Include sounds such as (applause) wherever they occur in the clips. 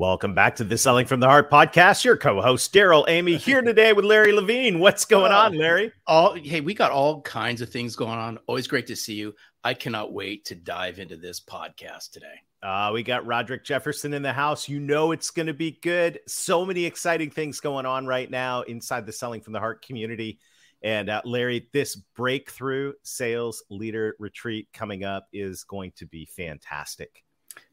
Welcome back to the Selling from the Heart podcast. Your co-host Darrell Amy (laughs) here today with Larry Levine. What's going on, Larry? All hey, we got all kinds of things going on. Always great to see you. I cannot wait to dive into this podcast today. Uh, we got Roderick Jefferson in the house. You know it's going to be good. So many exciting things going on right now inside the Selling from the Heart community. And uh, Larry, this breakthrough sales leader retreat coming up is going to be fantastic.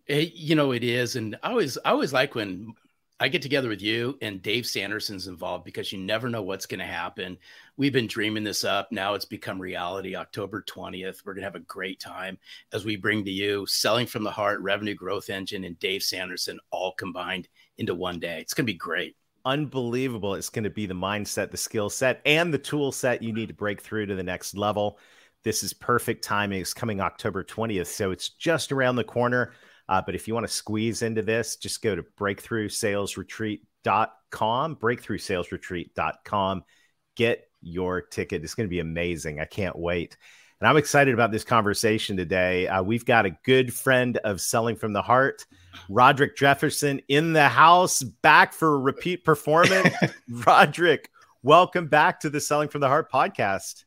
It, you know it is, and I always I always like when I get together with you and Dave Sanderson's involved because you never know what's going to happen. We've been dreaming this up. Now it's become reality. October 20th. We're going to have a great time as we bring to you Selling from the Heart, Revenue Growth Engine, and Dave Sanderson all combined into one day. It's going to be great. Unbelievable. It's going to be the mindset, the skill set, and the tool set you need to break through to the next level. This is perfect timing. It's coming October 20th. So it's just around the corner. Uh, but if you want to squeeze into this, just go to breakthroughsalesretreat.com, breakthroughsalesretreat.com. Get your ticket. It's going to be amazing. I can't wait. And I'm excited about this conversation today. Uh, we've got a good friend of Selling from the Heart, Roderick Jefferson, in the house, back for a repeat performance. (laughs) Roderick, welcome back to the Selling from the Heart podcast.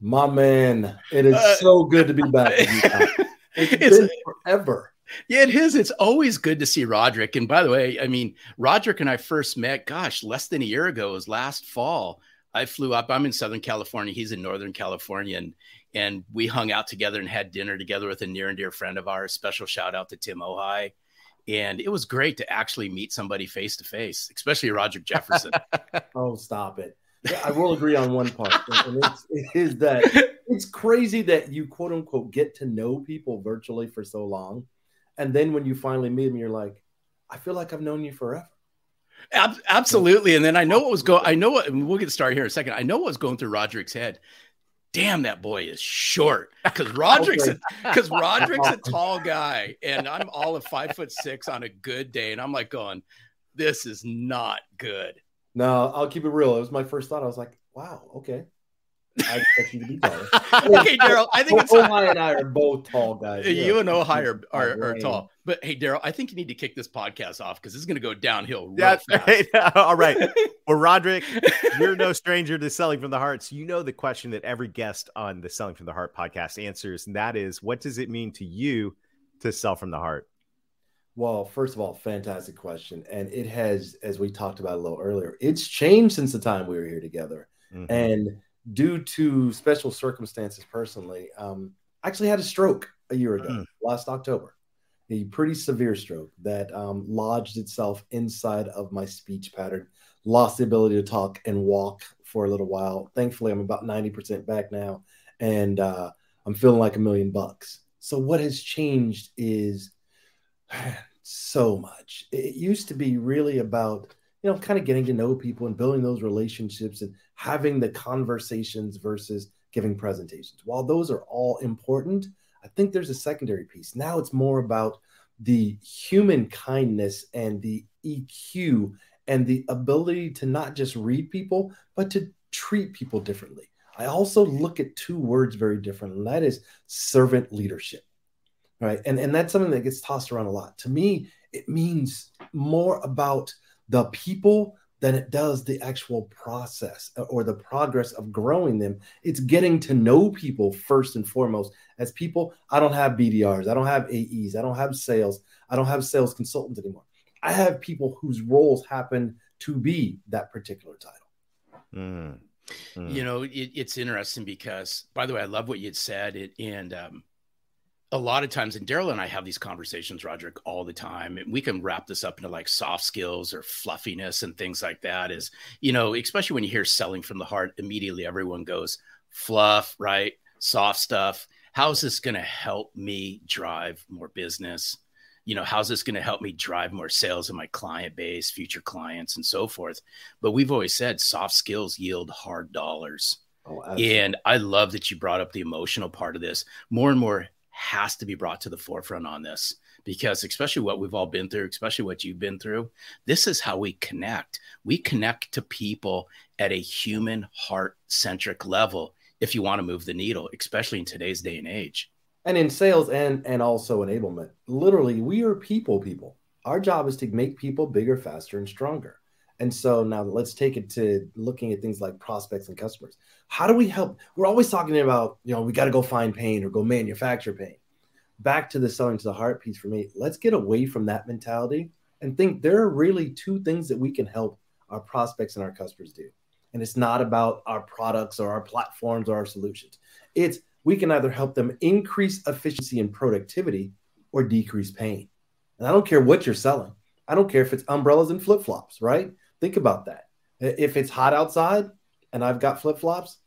My man, it is uh, so good to be back. (laughs) it's, it's been forever. Yeah, it is. It's always good to see Roderick. And by the way, I mean, Roderick and I first met, gosh, less than a year ago. It was last fall. I flew up. I'm in Southern California. He's in Northern California. And, and we hung out together and had dinner together with a near and dear friend of ours. Special shout out to Tim Ohai. And it was great to actually meet somebody face to face, especially Roderick Jefferson. (laughs) oh, stop it. Yeah, I will agree on one part. And it's, it is that (laughs) it's crazy that you quote unquote get to know people virtually for so long and then when you finally meet him, you're like, I feel like I've known you forever. Absolutely. And then I know what was going. I know what. we'll get started here in a second. I know what was going through Roderick's head. Damn, that boy is short. Because (laughs) Roderick's because okay. Roderick's a tall guy, and I'm all of five foot six on a good day, and I'm like going, this is not good. No, I'll keep it real. It was my first thought. I was like, wow, okay. I expect you to be taller. (laughs) okay, Darrell. I think it's Ohai and I are both tall guys. You yeah. and Ohai are, are, are, tall. But hey, Darrell, I think you need to kick this podcast off because this is going to go downhill real yeah, fast. (laughs) all right. (laughs) Well, Roderick, you're no stranger to selling from the heart. So you know the question that every guest on the Selling from the Heart podcast answers, and that is, what does it mean to you to sell from the heart? Well, first of all, fantastic question. And it has, as we talked about a little earlier, it's changed since the time we were here together. Mm-hmm. And due to special circumstances personally, um, I actually had a stroke a year ago, mm. last October. A pretty severe stroke that um, lodged itself inside of my speech pattern, lost the ability to talk and walk for a little while. Thankfully, I'm about 90% back now, and uh, I'm feeling like a million bucks. So, what has changed is (sighs) so much. It used to be really about you know, kind of getting to know people and building those relationships and having the conversations versus giving presentations. While those are all important, I think there's a secondary piece. Now it's more about the human kindness and the EQ and the ability to not just read people, but to treat people differently. I also look at two words very different, and that is servant leadership. Right. And, and that's something that gets tossed around a lot. To me, it means more about the people than it does the actual process uh, or the progress of growing them. It's getting to know people first and foremost. As people, I don't have BDRs, I don't have AEs, I don't have sales, I don't have sales consultants anymore. I have people whose roles happen to be that particular title. Mm. Mm. You know, it, it's interesting because, by the way, I love what you said. It, and um, a lot of times, and Daryl and I have these conversations, Roderick, all the time. And we can wrap this up into like soft skills or fluffiness and things like that. Is, you know, especially when you hear selling from the heart, immediately everyone goes fluff, right? Soft stuff. How's this going to help me drive more business? You know, how's this going to help me drive more sales in my client base, future clients, and so forth? But we've always said soft skills yield hard dollars. Oh, and I love that you brought up the emotional part of this. More and more has to be brought to the forefront on this because especially what we've all been through especially what you've been through this is how we connect. We connect to people at a human heart centric level if you want to move the needle especially in today's day and age. And in sales and and also enablement. Literally we are people people. Our job is to make people bigger faster and stronger and so now let's take it to looking at things like prospects and customers. How do we help? We're always talking about, you know, we got to go find pain or go manufacture pain. Back to the selling to the heart piece for me, let's get away from that mentality and think there are really two things that we can help our prospects and our customers do. And it's not about our products or our platforms or our solutions. It's we can either help them increase efficiency and productivity or decrease pain. And I don't care what you're selling. I don't care if it's umbrellas and flip flops, right? Think about that. If it's hot outside and I've got flip flops,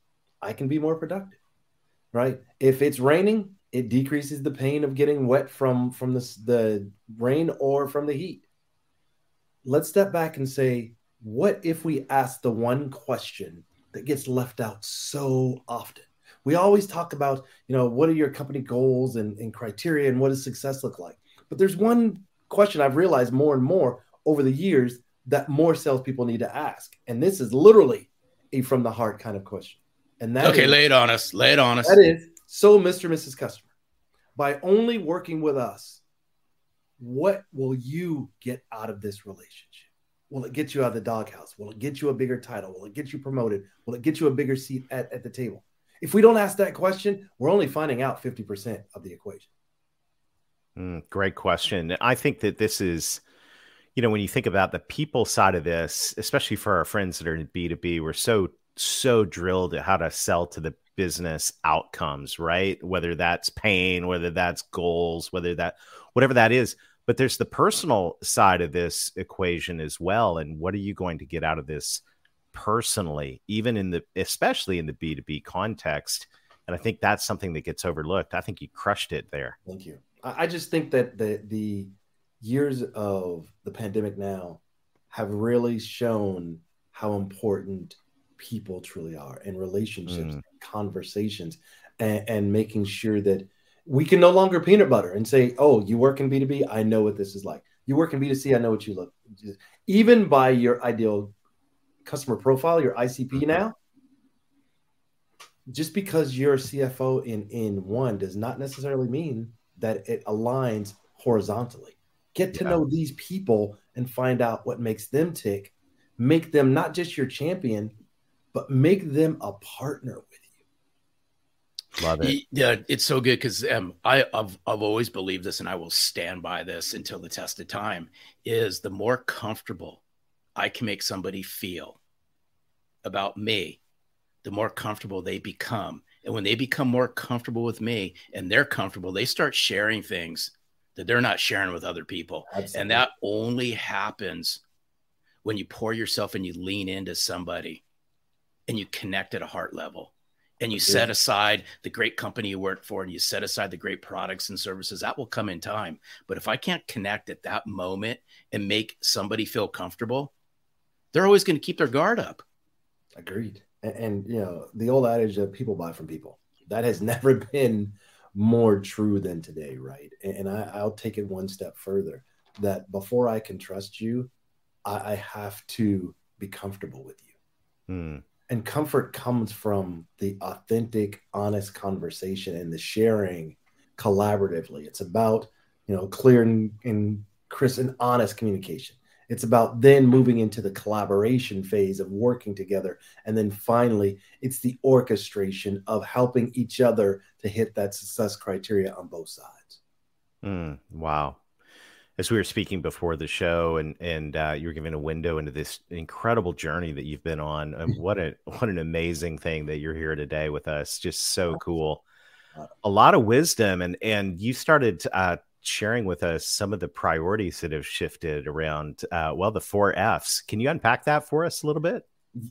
I can be more productive, right? If it's raining, it decreases the pain of getting wet from from the, the rain or from the heat. Let's step back and say, what if we ask the one question that gets left out so often? We always talk about, you know, what are your company goals and, and criteria and what does success look like? But there's one question I've realized more and more over the years that more salespeople need to ask. And this is literally a from the heart kind of question. And that okay, is, lay it on us. Lay it on us. That is so, Mr. And Mrs. Customer, by only working with us, what will you get out of this relationship? Will it get you out of the doghouse? Will it get you a bigger title? Will it get you promoted? Will it get you a bigger seat at, at the table? If we don't ask that question, we're only finding out 50% of the equation. Mm, great question. I think that this is you know, when you think about the people side of this, especially for our friends that are in B2B, we're so, so drilled at how to sell to the business outcomes, right? Whether that's pain, whether that's goals, whether that, whatever that is. But there's the personal side of this equation as well. And what are you going to get out of this personally, even in the, especially in the B2B context? And I think that's something that gets overlooked. I think you crushed it there. Thank you. I just think that the, the, years of the pandemic now have really shown how important people truly are and relationships, mm. conversations, and, and, making sure that we can no longer peanut butter and say, "Oh, you work in B two B, I know what this is like. You work in B two C, I know what you look." Even by your ideal customer profile, your ICP mm-hmm. now, just because you're a CFO in in one does not necessarily mean that it aligns horizontally. Get to yeah. know these people and find out what makes them tick. Make them not just your champion, but make them a partner with you. Love it. Yeah, it's so good because um, I, I've I've always believed this, and I will stand by this until the test of time. Is the more comfortable I can make somebody feel about me, the more comfortable they become. And when they become more comfortable with me and they're comfortable, they start sharing things that they're not sharing with other people. Absolutely. And that only happens when you pour yourself and you lean into somebody and you connect at a heart level and you set aside the great company you work for and you set aside the great products and services that will come in time but if i can't connect at that moment and make somebody feel comfortable they're always going to keep their guard up agreed and, and, you know the old adage that people buy from people that has (laughs) never been more true than today, right? And I, will take it one step further that before I can trust you, I, I have to be comfortable with you. Mm. And comfort comes from the authentic, honest conversation and the sharing collaboratively. It's about, you know, clear and, and crisp and honest communication. It's about then moving into the collaboration phase of working together. And then finally, it's the orchestration of helping each other to hit that success criteria on both sides. Mm, wow. As we were speaking before the show, and and uh, you were giving a window into this incredible journey that you've been on, and (laughs) what a what an amazing thing that you're here today with us. Just so cool. a lot of wisdom, and and you started uh, sharing with us some of the priorities that have shifted around. Uh, well, the four Fs. Can you unpack that for us a little bit?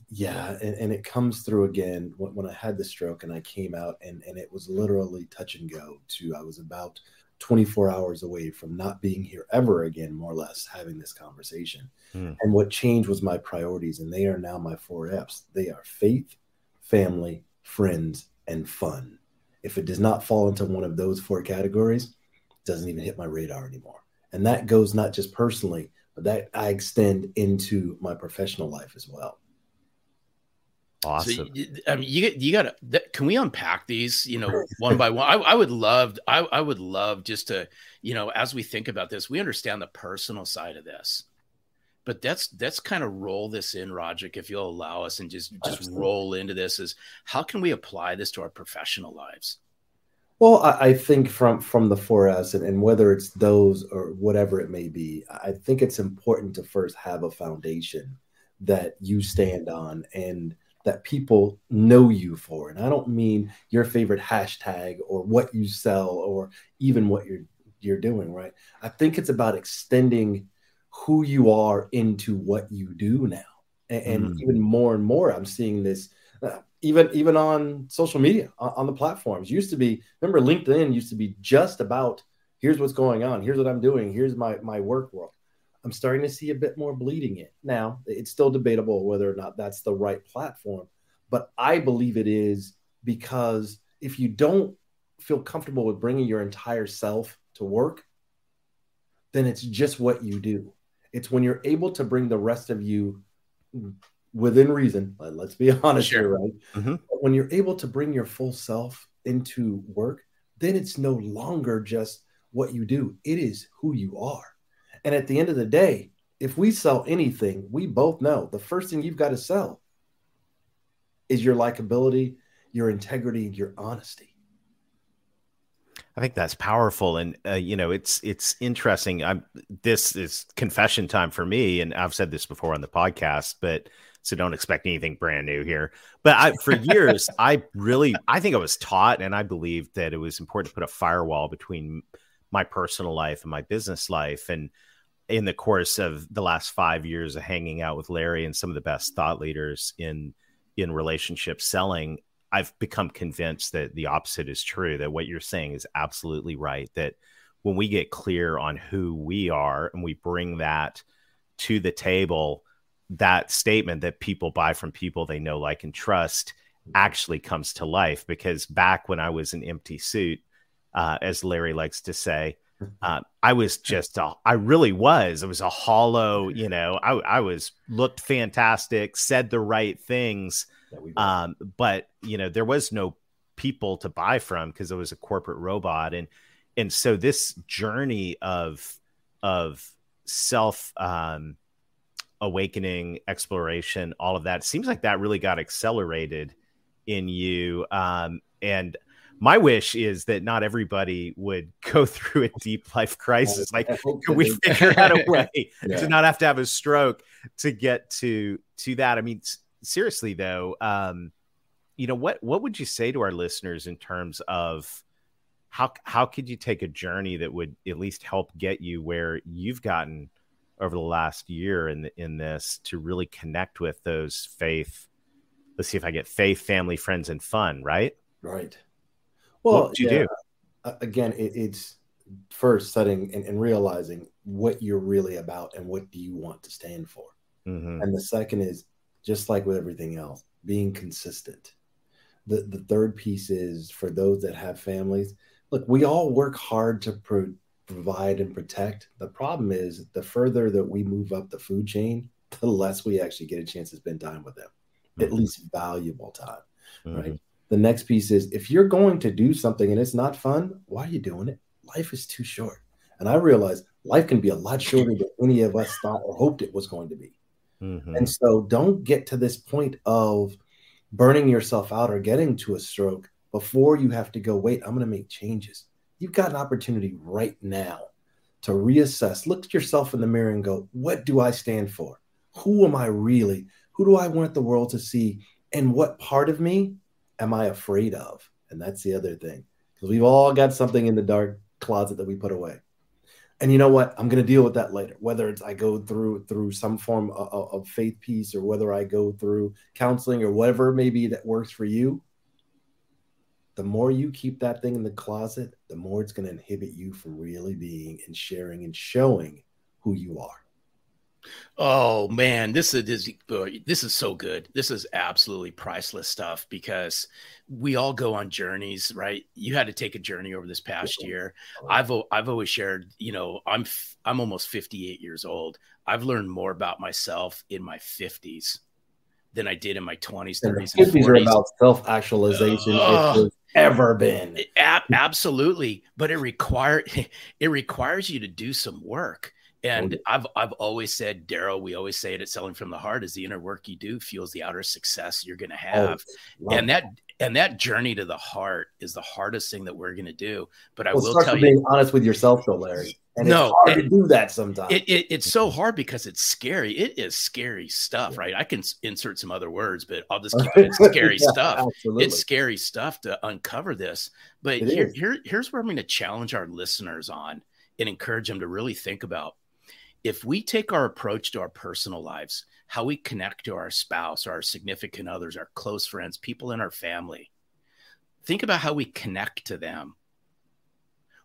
Yeah, and, and it comes through again when, when I had the stroke and I came out, and and it was literally touch and go. To I was about 24 hours away from not being here ever again, more or less, having this conversation. Mm. And what changed was my priorities, and they are now my four F's. They are faith, family, friends, and fun. If it does not fall into one of those four categories, doesn't even hit my radar anymore. And that goes not just personally, but that I extend into my professional life as well. Awesome. So, I mean, you you got to. Can we unpack these? You know, one by (laughs) one. I, I would love. I, I would love just to. You know, as we think about this, we understand the personal side of this, but that's that's kind of roll this in, Roger, if you'll allow us, and just just Absolutely. roll into this. Is how can we apply this to our professional lives? Well, I, I think from from the four S and, and whether it's those or whatever it may be, I think it's important to first have a foundation that you stand on and that people know you for. And I don't mean your favorite hashtag or what you sell or even what you're you're doing, right? I think it's about extending who you are into what you do now. And, and mm. even more and more, I'm seeing this uh, even even on social media on, on the platforms. Used to be, remember LinkedIn used to be just about here's what's going on, here's what I'm doing, here's my my work world. I'm starting to see a bit more bleeding in. Now, it's still debatable whether or not that's the right platform, but I believe it is because if you don't feel comfortable with bringing your entire self to work, then it's just what you do. It's when you're able to bring the rest of you within reason. Let's be (laughs) honest sure. here, right? Mm-hmm. When you're able to bring your full self into work, then it's no longer just what you do, it is who you are. And at the end of the day, if we sell anything, we both know the first thing you've got to sell is your likability, your integrity, your honesty. I think that's powerful, and uh, you know, it's it's interesting. I'm this is confession time for me, and I've said this before on the podcast, but so don't expect anything brand new here. But I, for years, (laughs) I really, I think I was taught, and I believed that it was important to put a firewall between my personal life and my business life, and in the course of the last five years of hanging out with Larry and some of the best thought leaders in in relationship selling, I've become convinced that the opposite is true. That what you're saying is absolutely right. That when we get clear on who we are and we bring that to the table, that statement that people buy from people they know, like, and trust actually comes to life. Because back when I was an empty suit, uh, as Larry likes to say, uh, I was just, a, I really was. It was a hollow, you know, I, I was looked fantastic, said the right things. Um, but, you know, there was no people to buy from because it was a corporate robot. And, and so this journey of, of self, um, awakening, exploration, all of that seems like that really got accelerated in you. Um, and my wish is that not everybody would (laughs) go through a deep life crisis. Like, (laughs) can we (laughs) figure out a way yeah. to not have to have a stroke to get to to that? I mean, seriously though, um, you know what what would you say to our listeners in terms of how how could you take a journey that would at least help get you where you've gotten over the last year in in this to really connect with those faith? Let's see if I get faith, family, friends, and fun. Right. Right. Well, what do you yeah, do? Again, it, it's first setting and, and, realizing what you're really about and what do you want to stand for. Mm-hmm. And the second is just like with everything else, being consistent. The, the third piece is for those that have families, look, we all work hard to pro- provide and protect. The problem is the further that we move up the food chain, the less we actually get a chance to spend time with them, mm-hmm. at least valuable time. Mm-hmm. Right. The next piece is if you're going to do something and it's not fun, why are you doing it? Life is too short. And I realize life can be a lot shorter than any of us thought or hoped it was going to be. Mm-hmm. And so don't get to this point of burning yourself out or getting to a stroke before you have to go, wait, I'm going to make changes. You've got an opportunity right now to reassess, look at yourself in the mirror and go, what do I stand for? Who am I really? Who do I want the world to see? And what part of me am I afraid of? And that's the other thing. because we've all got something in the dark closet that we put away. And you know what? I'm going to deal with that later. Whether it's I go through through some form of, of faith piece, or whether I go through counseling, or whatever maybe that works for you. The more you keep that thing in the closet, the more it's going to inhibit you from really being and sharing and showing who you are. Oh man, this is this, this is so good. This is absolutely priceless stuff because we all go on journeys, right? You had to take a journey over this past year. I've I've always shared, you know, I'm I'm almost 58 years old. I've learned more about myself in my 50s than I did in my 20s, 30s, and 50s 40s. are about self-actualization uh, ever been. absolutely, but it require (laughs) it requires you to do some work and I've I've always said, Darrell, we always say it at selling from the heart is the inner work you do fuels the outer success you're gonna oh, have. Oh, and that and that journey to the heart is the hardest thing that we're gonna do. But I well, will tell you being honest with yourself though, Larry. And no, it's hard to do that sometimes. It, it, it's so hard because it's scary. It is scary stuff, yeah. right? I can insert some other words, but I'll just (laughs) keep it scary yeah, stuff. Absolutely. It's scary stuff to uncover this. But here, here, here's where I'm going to challenge our listeners on and encourage them to really think about if we take our approach to our personal lives, how we connect to our spouse, our significant others, our close friends, people in our family, think about how we connect to them.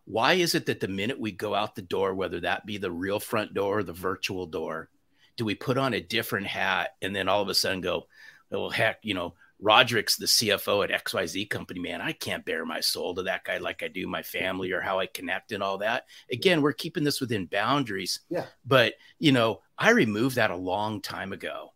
Why is it that the minute we go out the door, whether that be the real front door or the virtual door, do we put on a different hat and then all of a sudden go, well, heck, you know, Roderick's the CFO at XYZ company, man. I can't bear my soul to that guy like I do my family or how I connect and all that. Again, we're keeping this within boundaries. Yeah. But, you know, I removed that a long time ago.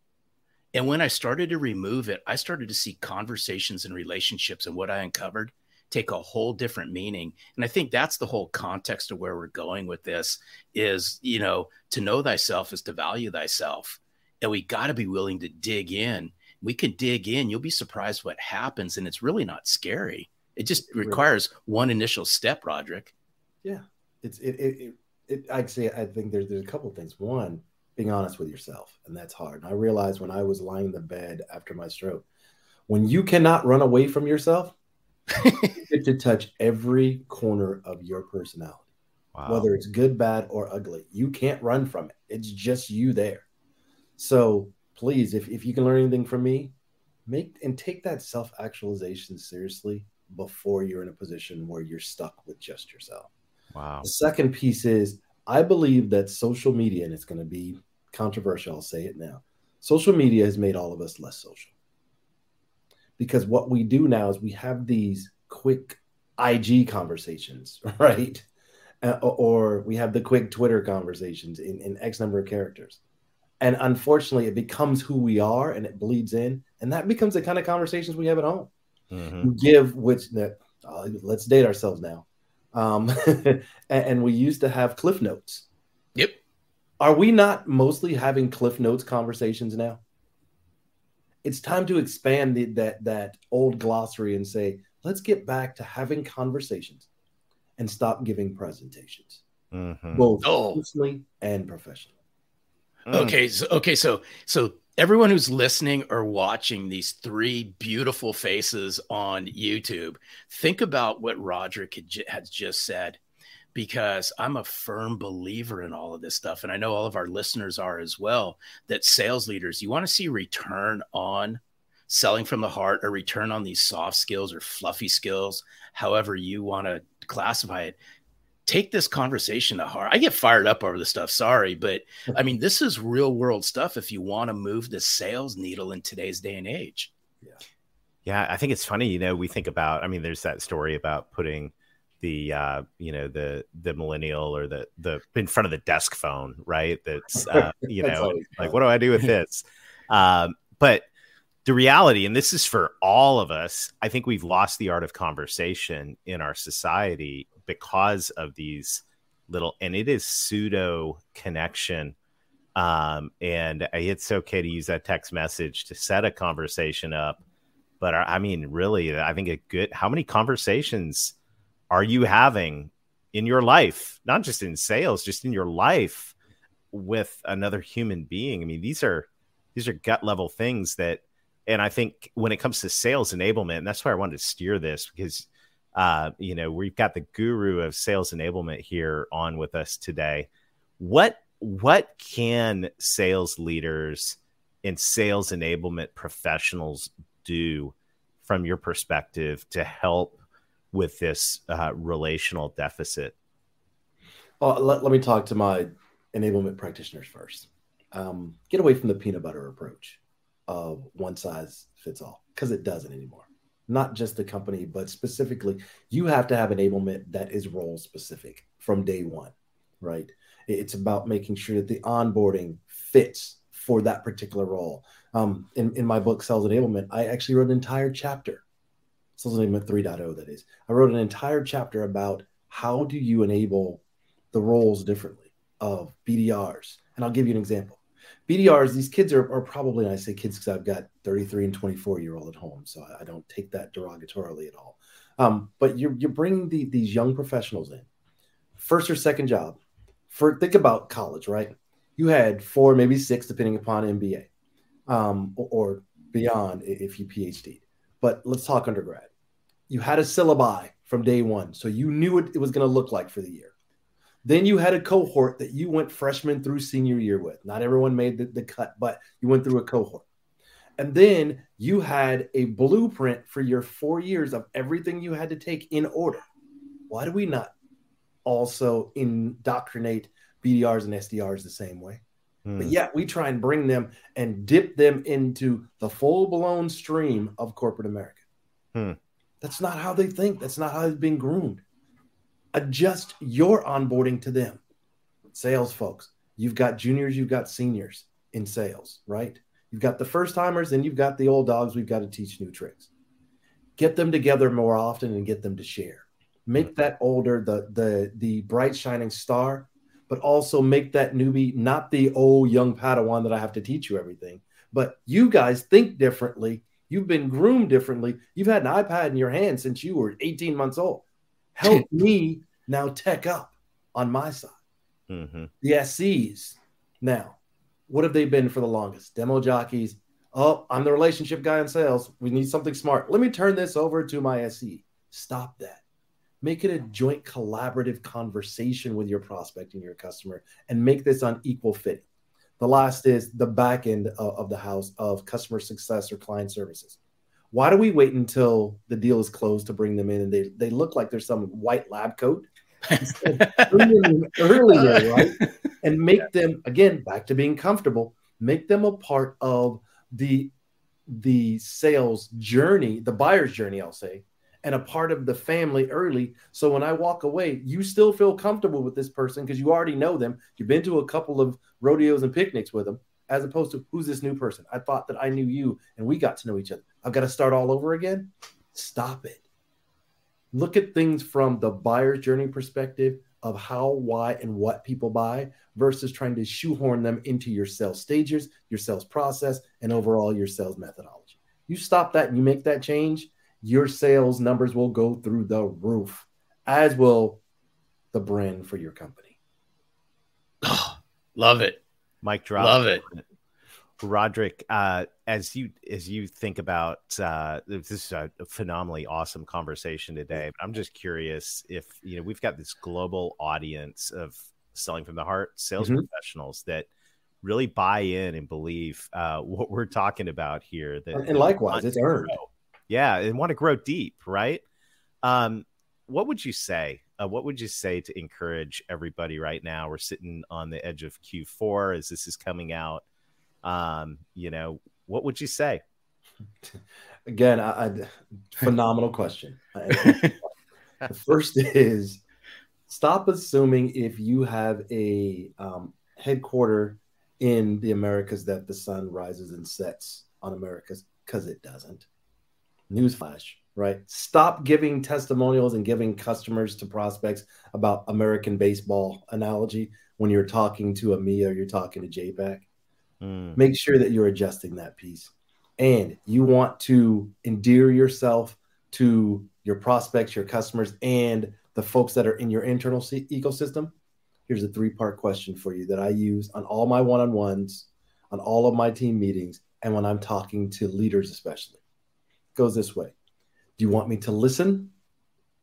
And when I started to remove it, I started to see conversations and relationships and what I uncovered take a whole different meaning. And I think that's the whole context of where we're going with this is, you know, to know thyself is to value thyself. And we got to be willing to dig in we could dig in. You'll be surprised what happens, and it's really not scary. It just requires one initial step, Roderick. Yeah, it's it it, it, it I'd say I think there's there's a couple of things. One, being honest with yourself, and that's hard. And I realized when I was lying in the bed after my stroke, when you cannot run away from yourself, you get to touch every corner of your personality, wow. whether it's good, bad, or ugly. You can't run from it. It's just you there. So please, if, if you can learn anything from me, make and take that self actualization seriously before you're in a position where you're stuck with just yourself. Wow. The second piece is I believe that social media, and it's going to be controversial, I'll say it now. Social media has made all of us less social. Because what we do now is we have these quick IG conversations, (laughs) right? Uh, or we have the quick Twitter conversations in, in X number of characters. And unfortunately it becomes who we are and it bleeds in and that becomes the kind of conversations we have at home. Mm-hmm. give which that uh, let's date ourselves now. Um, (laughs) and, and, we used to have cliff notes. Yep. Are we not mostly having cliff notes conversations now it's time to expand the, that that old glossary and say let's get back to having conversations and stop giving presentations mm-hmm. both oh. personally and professionally Mm. Okay, so, okay, so so everyone who's listening or watching these three beautiful faces on YouTube, think about what Roderick had, has just said, because I'm a firm believer in all of this stuff, and I know all of our listeners are as well. That sales leaders, you want to see return on selling from the heart, or return on these soft skills or fluffy skills, however you want to classify it take this conversation to heart. I get fired up over this stuff. Sorry, but I mean, this is real world stuff if you want to move the sales needle in today's day and age. Yeah. Yeah. I think it's funny, you know, we think about, I mean, there's that story about putting the, uh, you know, the, the millennial or the, the, in front of the desk phone, right. That's, uh, (laughs) you know, like, what do I do with this? (laughs) Um, but the reality, and this is for all of us, I think we've lost the art of conversation in our society because of these little and it is pseudo connection um, and it's okay to use that text message to set a conversation up but i mean really i think a good how many conversations are you having in your life not just in sales just in your life with another human being i mean these are these are gut level things that and i think when it comes to sales enablement and that's why i wanted to steer this because Uh, you know, we've got the guru of sales enablement here on with us today. What what can sales leaders and sales enablement professionals do from your perspective to help with this uh, relational deficit? Well, let, let me talk to my enablement practitioners first. Um, get away from the peanut butter approach of one size fits all because it doesn't anymore. Not just the company, but specifically, you have to have enablement that is role specific from day one, right? It's about making sure that the onboarding fits for that particular role. Um, in, in my book, Sales Enablement, I actually wrote an entire chapter, Sales Enablement 3.0, that is. I wrote an entire chapter about how do you enable the roles differently of BDRs. And I'll give you an example. BDRs, these kids are, are probably, and I say kids because I've got 33 and 24 year old at home, so I, I don't take that derogatorily at all. Um, but you're, you're bringing the, these young professionals in, first or second job. For think about college, right? You had four, maybe six, depending upon MBA um, or, or beyond if you PhD. But let's talk undergrad. You had a syllabi from day one, so you knew what it was going to look like for the year. Then you had a cohort that you went freshman through senior year with. Not everyone made the, the cut, but you went through a cohort. And then you had a blueprint for your four years of everything you had to take in order. Why do we not also indoctrinate BDRs and SDRs the same way? Hmm. But yet we try and bring them and dip them into the full blown stream of corporate America. Hmm. That's not how they think. That's not how they've been groomed adjust your onboarding to them. Sales folks, you've got juniors, you've got seniors in sales, right? You've got the first timers and you've got the old dogs. We've got to teach new tricks. Get them together more often and get them to share. Make that older the the the bright shining star, but also make that newbie not the old young Padawan that I have to teach you everything. But you guys think differently. You've been groomed differently. You've had an iPad in your hand since you were 18 months old help (laughs) me now tech up on my side. Mm-hmm. The SCs now, what have they been for the longest? Demo jockeys. Oh, I'm the relationship guy in sales. We need something smart. Let me turn this over to my SE. Stop that. Make it a joint collaborative conversation with your prospect and your customer and make this on equal footing. The last is the back end of, of the house of customer success or client services. Why do we wait until the deal is closed to bring them in and they, they look like there's some white lab coat? (laughs) earlier, (laughs) right? And make them again back to being comfortable, make them a part of the the sales journey, the buyer's journey, I'll say, and a part of the family early. So when I walk away, you still feel comfortable with this person because you already know them. You've been to a couple of rodeos and picnics with them as opposed to who's this new person? I thought that I knew you and we got to know each other. I've got to start all over again. Stop it. Look at things from the buyer's journey perspective of how, why, and what people buy versus trying to shoehorn them into your sales stages, your sales process, and overall your sales methodology. You stop that and you make that change, your sales numbers will go through the roof, as will the brand for your company. Oh, (sighs) love it. Mike drop. Love it. Roderick, uh, as you as you think about uh, this is a phenomenally awesome conversation today. I'm just curious if you know we've got this global audience of selling from the heart sales mm-hmm. professionals that really buy in and believe uh, what we're talking about here. That and likewise, it's earned. Yeah, and want to grow deep, right? Um, what would you say uh, what would you say to encourage everybody right now? We're sitting on the edge of Q4 as this is coming out. Um, you know, what would you say? (laughs) Again, I, I phenomenal question. the (laughs) first is stop assuming if you have a um, headquarter in the Americas that the sun rises and sets on Americas because it doesn't. Newsflash, right? Stop giving testimonials and giving customers to prospects about American baseball analogy when you're talking to EMEA or you're talking to JAPAC. Mm. Make sure that you're adjusting that piece. And you want to endear yourself to your prospects, your customers, and the folks that are in your internal ecosystem. Here's a three part question for you that I use on all my one on ones, on all of my team meetings, and when I'm talking to leaders, especially. Goes this way do you want me to listen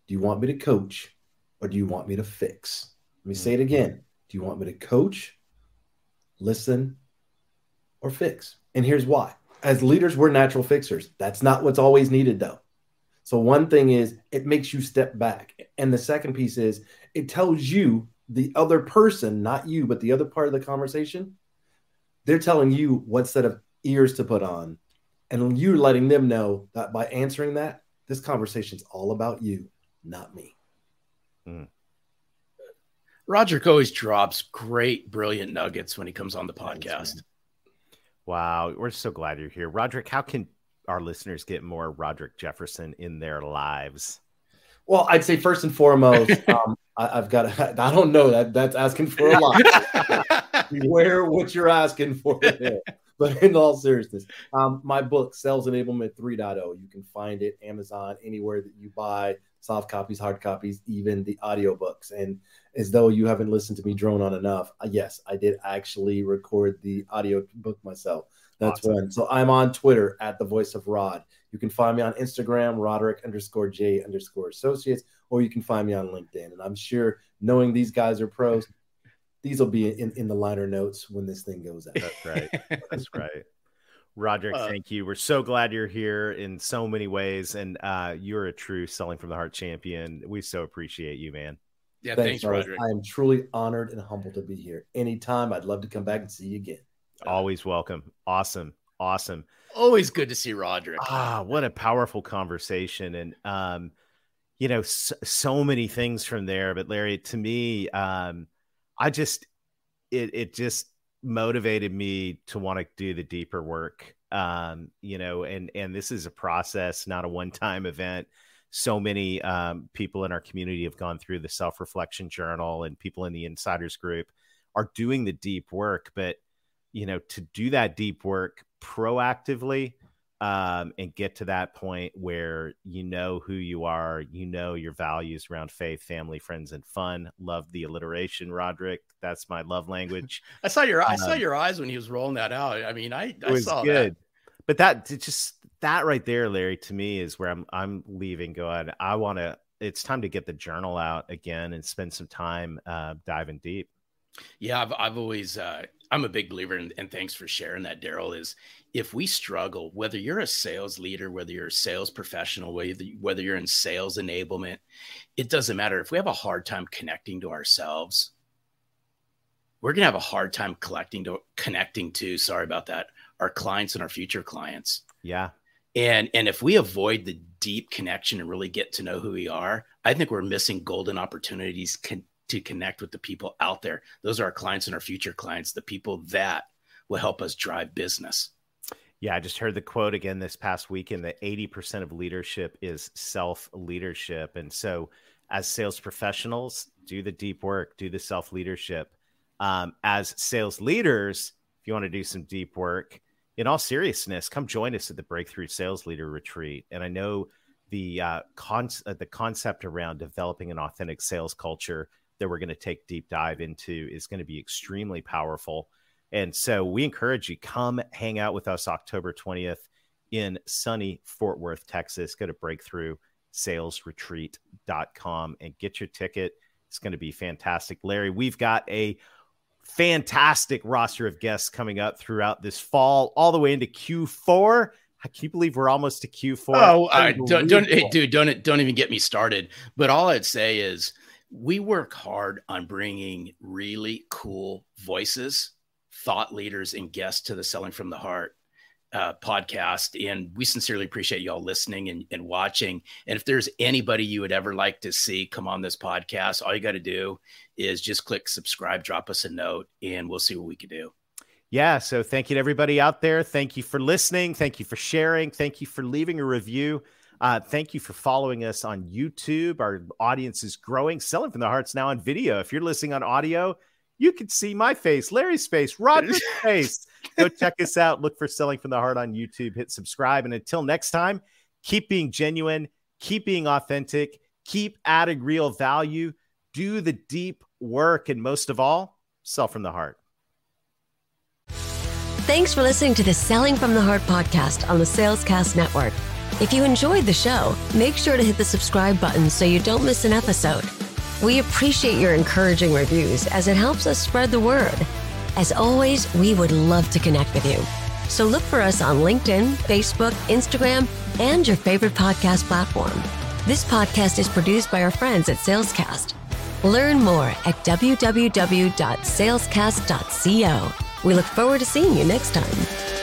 Do you want me to coach or do you want me to fix? Let me say it again. Do you want me to coach, listen, or fix? And here's why. As leaders, we're natural fixers. That's not what's always needed, though. So, one thing is it makes you step back. And the second piece is it tells you, the other person, not you, but the other part of the conversation, they're telling you what set of ears to put on. And you're letting them know that by answering that, this conversation is all about you, not me. Mm. Roderick always drops great, brilliant nuggets when he comes on the podcast. Wow, we're so glad you're here, Roderick. How can our listeners get more Roderick Jefferson in their lives? Well, I'd say first and foremost, (laughs) um, I, have got. (laughs) I don't know that that's asking for a lot. (laughs) Beware what you're asking for there. (laughs) But in all seriousness, um, my book, Sales Enablement 3.0, you can find it Amazon, anywhere that you buy soft copies, hard copies, even the audiobooks. And as though you haven't listened to me drone on enough, uh, yes, I did actually record the audio book myself. That's awesome. one. So I'm on Twitter at the voice of Rod. You can find me on Instagram, Roderick underscore J underscore associates, or you can find me on LinkedIn. And I'm sure knowing these guys are pros, these will be in, in the liner notes when this thing goes out. That's right. That's (laughs) right. Roderick, uh, thank you. We're so glad you're here in so many ways, and uh, you're a true selling from the heart champion. We so appreciate you, man. Yeah, thanks, thanks Roderick. I am truly honored and humbled to be here. Anytime, I'd love to come back and see you again. Always welcome. Awesome, awesome. Always good to see Roderick. Ah, what a powerful conversation, and um, you know, so, so many things from there. But Larry, to me, um, I just it it just motivated me to want to do the deeper work um, you know and and this is a process not a one-time event. So many um, people in our community have gone through the self-reflection journal and people in the insiders group are doing the deep work but you know to do that deep work proactively um, and get to that point where you know who you are, you know your values around faith, family, friends, and fun. Love the alliteration, Roderick. That's my love language. (laughs) I saw your um, I saw um, your eyes when he was rolling that out. I mean, I, I saw good. that. But that just that right there, Larry, to me is where I'm I'm leaving. Going, I want to. It's time to get the journal out again and spend some time uh, diving deep. Yeah, I've I've always uh, I'm a big believer, in, and thanks for sharing that, Darrell. Is if we struggle, whether you're a sales leader, whether you're a sales professional, whether whether you're in sales enablement, it doesn't matter. If we have a hard time connecting to ourselves, we're gonna have a hard time collecting to connecting to. Sorry about that. Our clients and our future clients. Yeah. And and if we avoid the deep connection and really get to know who we are, I think we're missing golden opportunities con- to connect with the people out there. Those are our clients and our future clients, the people that will help us drive business. Yeah, I just heard the quote again this past weekend that 80% of leadership is self leadership. And so, as sales professionals, do the deep work, do the self leadership. Um, as sales leaders, if you want to do some deep work, in all seriousness, come join us at the Breakthrough Sales Leader Retreat. And I know the uh, con- uh, the concept around developing an authentic sales culture that we're going to take deep dive into is going to be extremely powerful. And so we encourage you come hang out with us October 20th in sunny Fort Worth, Texas. Go to breakthroughsalesretreat.com and get your ticket. It's going to be fantastic. Larry, we've got a fantastic roster of guests coming up throughout this fall, all the way into Q4. I can't believe we're almost to Q4. Oh, I don't, don't hey, dude, don't don't even get me started. But all I'd say is we work hard on bringing really cool voices, thought leaders, and guests to the Selling from the Heart uh, podcast. And we sincerely appreciate y'all listening and, and watching. And if there's anybody you would ever like to see come on this podcast, all you got to do is just click subscribe, drop us a note, and we'll see what we can do. Yeah. So thank you to everybody out there. Thank you for listening. Thank you for sharing. Thank you for leaving a review. Uh, thank you for following us on YouTube. Our audience is growing. Selling from the Heart's now on video. If you're listening on audio, you can see my face, Larry's face, Roger's (laughs) face. Go check us out. Look for Selling from the Heart on YouTube. Hit subscribe. And until next time, keep being genuine, keep being authentic, keep adding real value, do the deep work, and most of all, sell from the heart. Thanks for listening to the Selling from the Heart podcast on the Salescast Network. If you enjoyed the show, make sure to hit the subscribe button so you don't miss an episode. We appreciate your encouraging reviews as it helps us spread the word. As always, we would love to connect with you. So look for us on LinkedIn, Facebook, Instagram, and your favorite podcast platform. This podcast is produced by our friends at Salescast. Learn more at www.salescast.co. We look forward to seeing you next time.